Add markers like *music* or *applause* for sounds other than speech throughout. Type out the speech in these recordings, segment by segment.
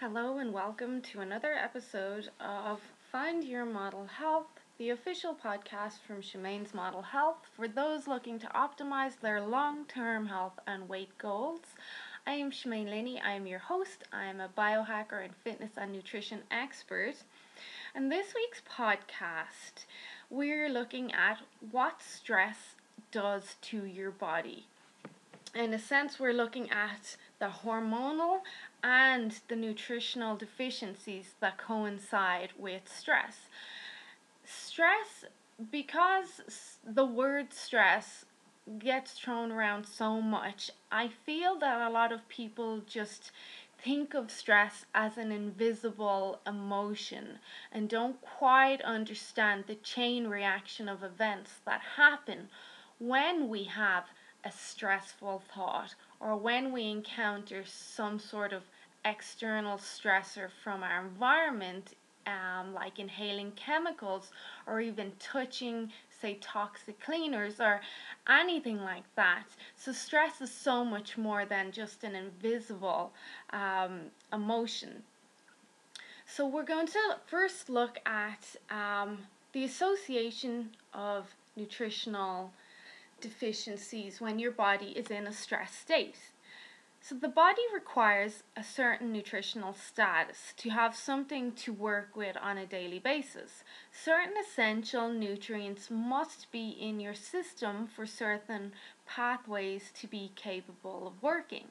Hello and welcome to another episode of Find Your Model Health, the official podcast from Shemaine's Model Health for those looking to optimize their long term health and weight goals. I am Shemaine Lenny, I am your host. I am a biohacker and fitness and nutrition expert. And this week's podcast, we're looking at what stress does to your body. In a sense, we're looking at the hormonal and the nutritional deficiencies that coincide with stress. Stress, because the word stress gets thrown around so much, I feel that a lot of people just think of stress as an invisible emotion and don't quite understand the chain reaction of events that happen when we have a stressful thought or when we encounter some sort of external stressor from our environment, um, like inhaling chemicals or even touching, say, toxic cleaners or anything like that. So, stress is so much more than just an invisible um, emotion. So, we're going to first look at um, the association of nutritional deficiencies when your body is in a stress state. So, the body requires a certain nutritional status to have something to work with on a daily basis. Certain essential nutrients must be in your system for certain pathways to be capable of working.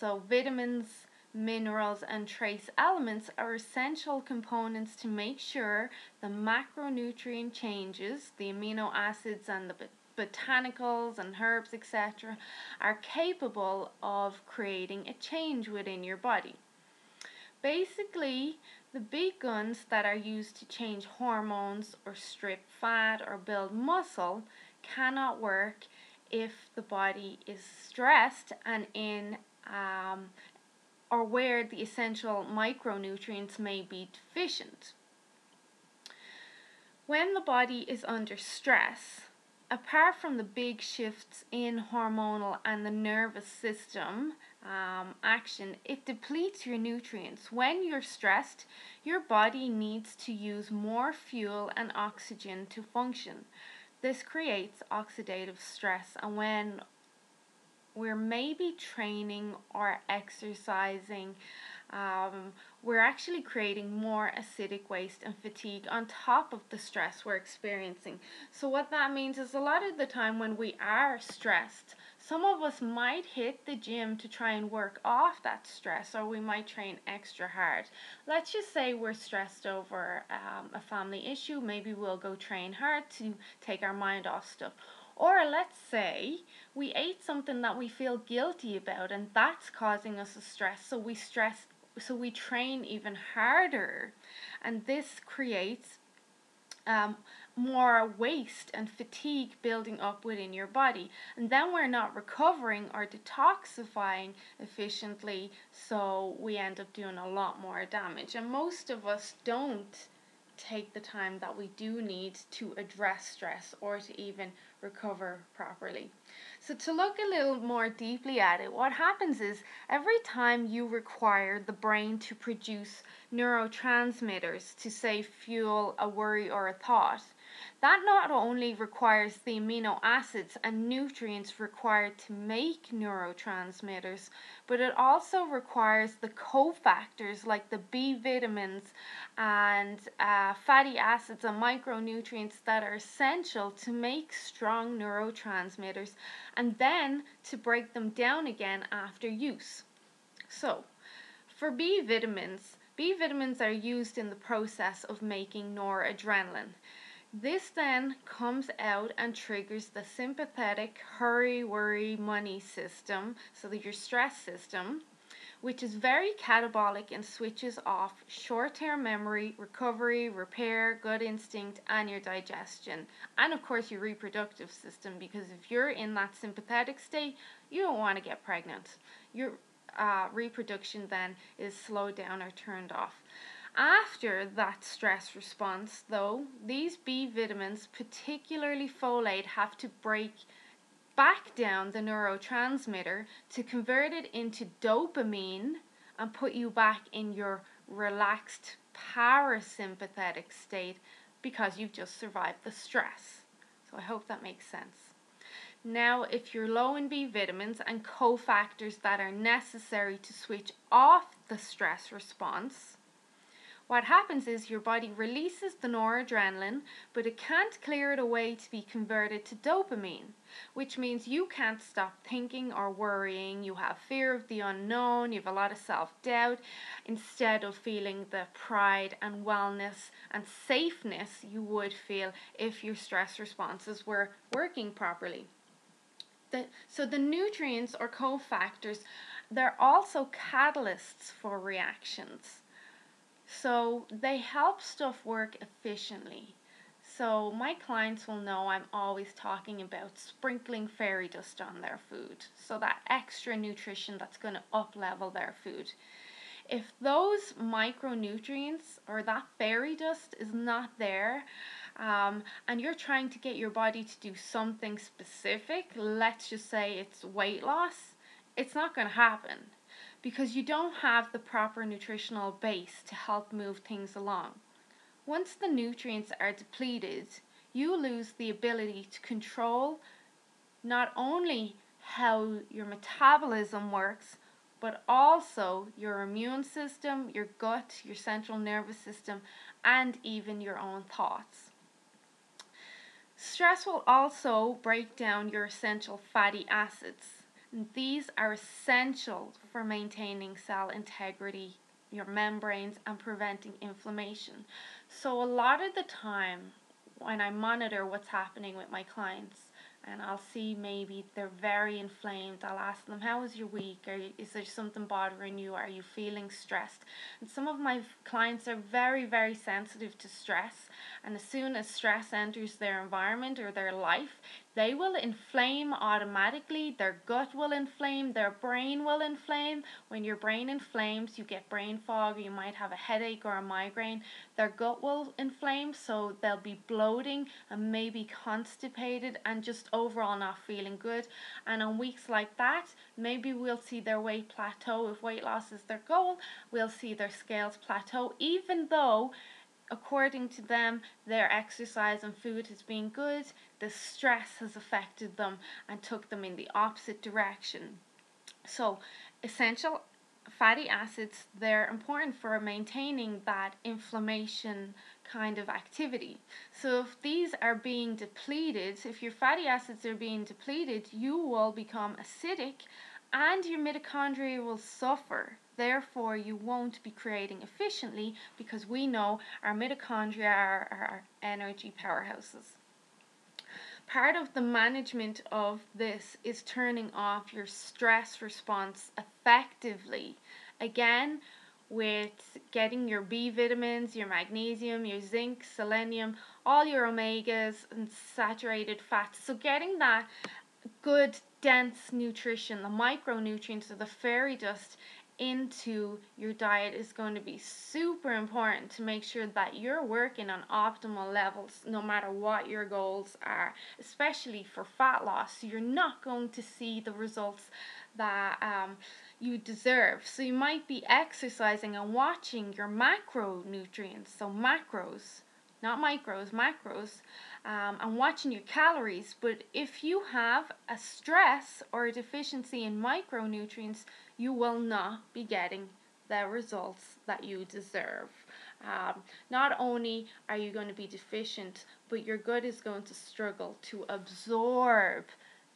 So, vitamins, minerals, and trace elements are essential components to make sure the macronutrient changes, the amino acids and the botanicals and herbs, etc., are capable of creating a change within your body. Basically, the big guns that are used to change hormones or strip fat or build muscle cannot work if the body is stressed and in um, or where the essential micronutrients may be deficient. When the body is under stress, apart from the big shifts in hormonal and the nervous system um, action, it depletes your nutrients. When you're stressed, your body needs to use more fuel and oxygen to function. This creates oxidative stress, and when we're maybe training or exercising, um, we're actually creating more acidic waste and fatigue on top of the stress we're experiencing. So, what that means is a lot of the time when we are stressed, some of us might hit the gym to try and work off that stress, or we might train extra hard. Let's just say we're stressed over um, a family issue, maybe we'll go train hard to take our mind off stuff. Or let's say we ate something that we feel guilty about and that's causing us a stress, so we stress so we train even harder. And this creates um, more waste and fatigue building up within your body. And then we're not recovering or detoxifying efficiently so we end up doing a lot more damage. And most of us don't take the time that we do need to address stress or to even recover properly. So, to look a little more deeply at it, what happens is every time you require the brain to produce neurotransmitters to, say, fuel a worry or a thought, that not only requires the amino acids and nutrients required to make neurotransmitters, but it also requires the cofactors like the B vitamins and uh, fatty acids and micronutrients that are essential to make strong neurotransmitters and then to break them down again after use. So, for B vitamins, B vitamins are used in the process of making noradrenaline. This then comes out and triggers the sympathetic hurry, worry, money system, so that your stress system, which is very catabolic and switches off short term memory, recovery, repair, gut instinct, and your digestion. And of course, your reproductive system, because if you're in that sympathetic state, you don't want to get pregnant. Your uh, reproduction then is slowed down or turned off. After that stress response, though, these B vitamins, particularly folate, have to break back down the neurotransmitter to convert it into dopamine and put you back in your relaxed parasympathetic state because you've just survived the stress. So I hope that makes sense. Now, if you're low in B vitamins and cofactors that are necessary to switch off the stress response, what happens is your body releases the noradrenaline, but it can't clear it away to be converted to dopamine, which means you can't stop thinking or worrying. You have fear of the unknown, you have a lot of self doubt, instead of feeling the pride and wellness and safeness you would feel if your stress responses were working properly. The, so the nutrients or cofactors, they're also catalysts for reactions. So they help stuff work efficiently. So my clients will know I'm always talking about sprinkling fairy dust on their food. So that extra nutrition that's going to up level their food. If those micronutrients or that fairy dust is not there, um, and you're trying to get your body to do something specific, let's just say it's weight loss, it's not going to happen because you don't have the proper nutritional base to help move things along. Once the nutrients are depleted, you lose the ability to control not only how your metabolism works, but also your immune system, your gut, your central nervous system, and even your own thoughts. Stress will also break down your essential fatty acids. These are essential for maintaining cell integrity, your membranes, and preventing inflammation. So, a lot of the time, when I monitor what's happening with my clients, and I'll see maybe they're very inflamed. I'll ask them, How was your week? You, is there something bothering you? Are you feeling stressed? And some of my clients are very, very sensitive to stress. And as soon as stress enters their environment or their life, they will inflame automatically. Their gut will inflame, their brain will inflame. When your brain inflames, you get brain fog, you might have a headache or a migraine. Their gut will inflame, so they'll be bloating and maybe constipated and just overall not feeling good. And on weeks like that, maybe we'll see their weight plateau. If weight loss is their goal, we'll see their scales plateau, even though according to them, their exercise and food has been good, the stress has affected them and took them in the opposite direction. So, essential fatty acids, they're important for maintaining that inflammation kind of activity. So, if these are being depleted, if your fatty acids are being depleted, you will become acidic and your mitochondria will suffer. Therefore, you won't be creating efficiently because we know our mitochondria are our energy powerhouses. Part of the management of this is turning off your stress response effectively. Again, with getting your B vitamins, your magnesium, your zinc, selenium, all your omegas and saturated fats. So getting that good dense nutrition, the micronutrients of the fairy dust into your diet is going to be super important to make sure that you're working on optimal levels no matter what your goals are, especially for fat loss. You're not going to see the results that um, you deserve. So you might be exercising and watching your macronutrients, so macros, not micros, macros, um, and watching your calories. But if you have a stress or a deficiency in micronutrients, you will not be getting the results that you deserve. Um, not only are you going to be deficient, but your gut is going to struggle to absorb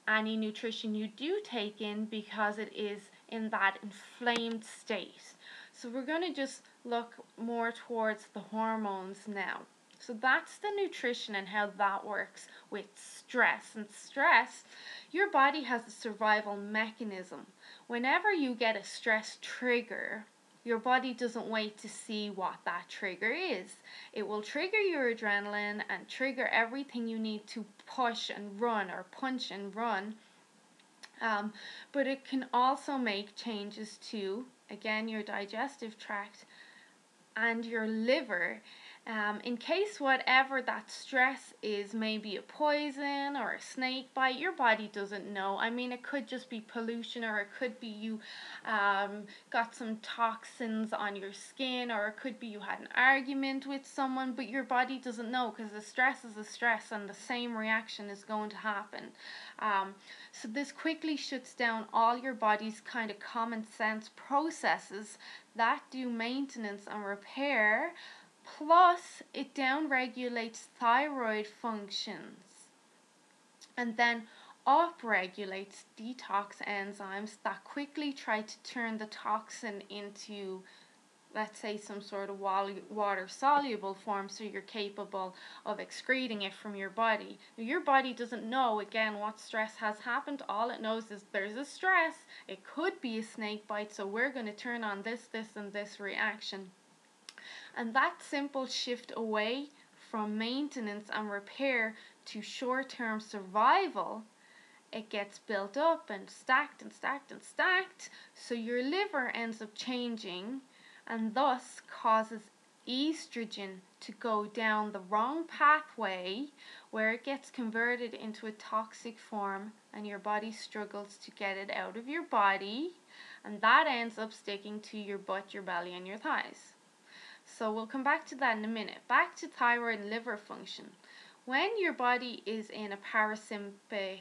any nutrition you do take in because it is in that inflamed state. So we're going to just look more towards the hormones now. So that's the nutrition and how that works with stress. And stress, your body has a survival mechanism. Whenever you get a stress trigger, your body doesn't wait to see what that trigger is. It will trigger your adrenaline and trigger everything you need to push and run or punch and run. Um, but it can also make changes to, again, your digestive tract and your liver Um, in case whatever that stress is maybe a poison or a snake bite, your body doesn't know. I mean, it could just be pollution, or it could be you um, got some toxins on your skin, or it could be you had an argument with someone, but your body doesn't know because the stress is a stress and the same reaction is going to happen. Um, so, this quickly shuts down all your body's kind of common sense processes that do maintenance and repair Plus, it downregulates thyroid functions and then upregulates detox enzymes that quickly try to turn the toxin into let's say some sort of water soluble form so you're capable of excreting it from your body. Your body doesn't know again what stress has happened. All it knows is there's a stress. It could be a snake bite, so we're going to turn on this, this, and this reaction. And that simple shift away from maintenance and repair to short term survival, it gets built up and stacked and stacked and stacked. So your liver ends up changing and thus causes estrogen to go down the wrong pathway where it gets converted into a toxic form and your body struggles to get it out of your body and that ends up sticking to your butt, your belly, and your thighs. So we'll come back to that in a minute. Back to thyroid and liver function. When your body is in a parasympathetic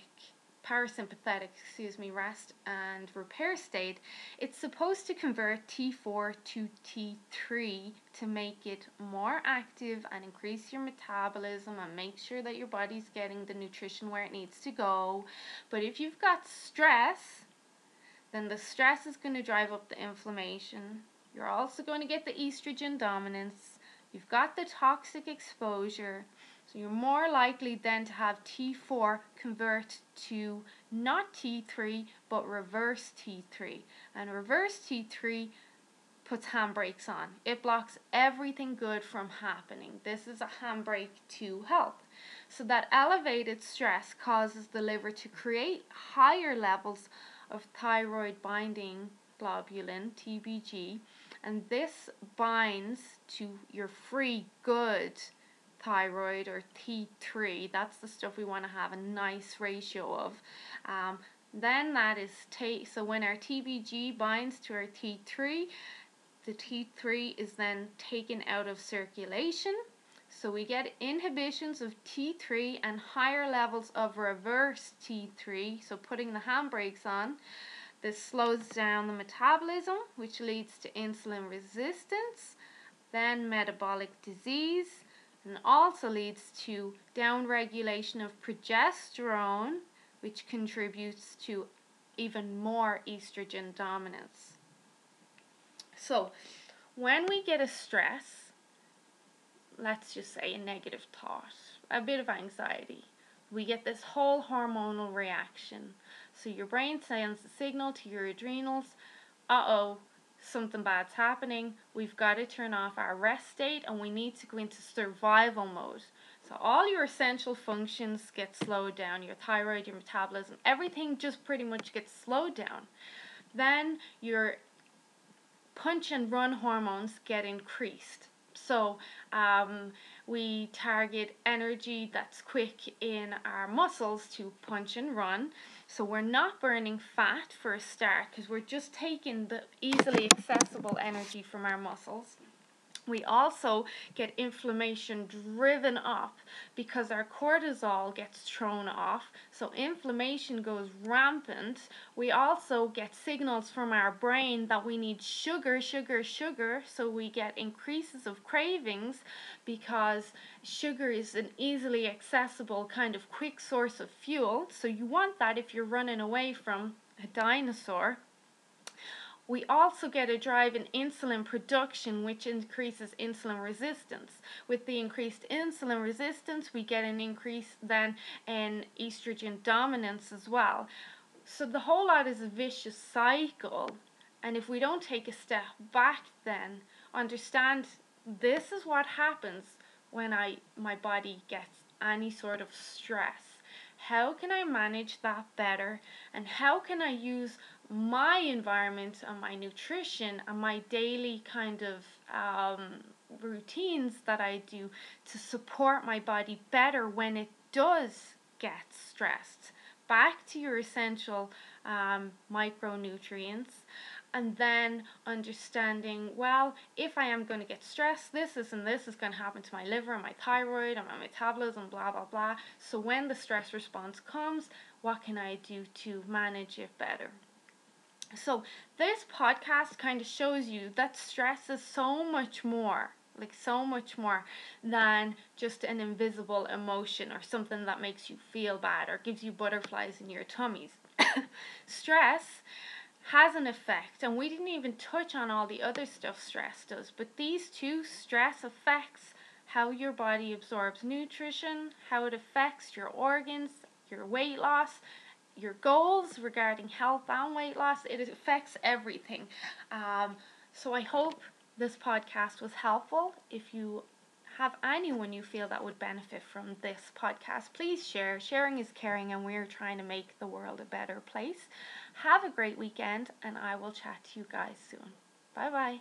parasympathetic, excuse me, rest and repair state, it's supposed to convert T4 to T3 to make it more active and increase your metabolism and make sure that your body's getting the nutrition where it needs to go. But if you've got stress, then the stress is going to drive up the inflammation. You're also going to get the estrogen dominance. You've got the toxic exposure. So you're more likely then to have T4 convert to not T3 but reverse T3. And reverse T3 puts handbrakes on. It blocks everything good from happening. This is a handbrake to health. So that elevated stress causes the liver to create higher levels of thyroid binding globulin, TBG, and this binds to your free good thyroid or T3. That's the stuff we want to have a nice ratio of. Um, then that is take so when our TBG binds to our T3, the T3 is then taken out of circulation. So we get inhibitions of T3 and higher levels of reverse T3, so putting the handbrakes on. This slows down the metabolism, which leads to insulin resistance, then metabolic disease, and also leads to downregulation of progesterone, which contributes to even more estrogen dominance. So, when we get a stress, let's just say a negative thought, a bit of anxiety, we get this whole hormonal reaction. So your brain sends a signal to your adrenals, uh oh, something bad's happening. We've got to turn off our rest state and we need to go into survival mode. So all your essential functions get slowed down, your thyroid, your metabolism, everything just pretty much gets slowed down. Then your punch and run hormones get increased. So um, we target energy that's quick in our muscles to punch and run. So we're not burning fat for a start because we're just taking the easily accessible energy from our muscles. We also get inflammation driven up because our cortisol gets thrown off. So inflammation goes rampant. We also get signals from our brain that we need sugar, sugar, sugar. So we get increases of cravings because sugar is an easily accessible kind of quick source of fuel. So you want that if you're running away from a dinosaur. We also get a drive in insulin production, which increases insulin resistance. With the increased insulin resistance, we get an increase then in estrogen dominance as well. So the whole lot is a vicious cycle. And if we don't take a step back, then understand this is what happens when I my body gets any sort of stress. How can I manage that better? And how can I use my environment and my nutrition and my daily kind of um, routines that I do to support my body better when it does get stressed. Back to your essential um, micronutrients and then understanding well if i am going to get stressed this is and this is going to happen to my liver and my thyroid and my metabolism blah blah blah so when the stress response comes what can i do to manage it better so this podcast kind of shows you that stress is so much more like so much more than just an invisible emotion or something that makes you feel bad or gives you butterflies in your tummies. *coughs* Stress has an effect, and we didn't even touch on all the other stuff stress does, but these two stress affects how your body absorbs nutrition, how it affects your organs, your weight loss, your goals regarding health and weight loss. It affects everything. Um, so I hope this podcast was helpful. If you have anyone you feel that would benefit from this podcast, please share. Sharing is caring, and we're trying to make the world a better place. Have a great weekend, and I will chat to you guys soon. Bye bye.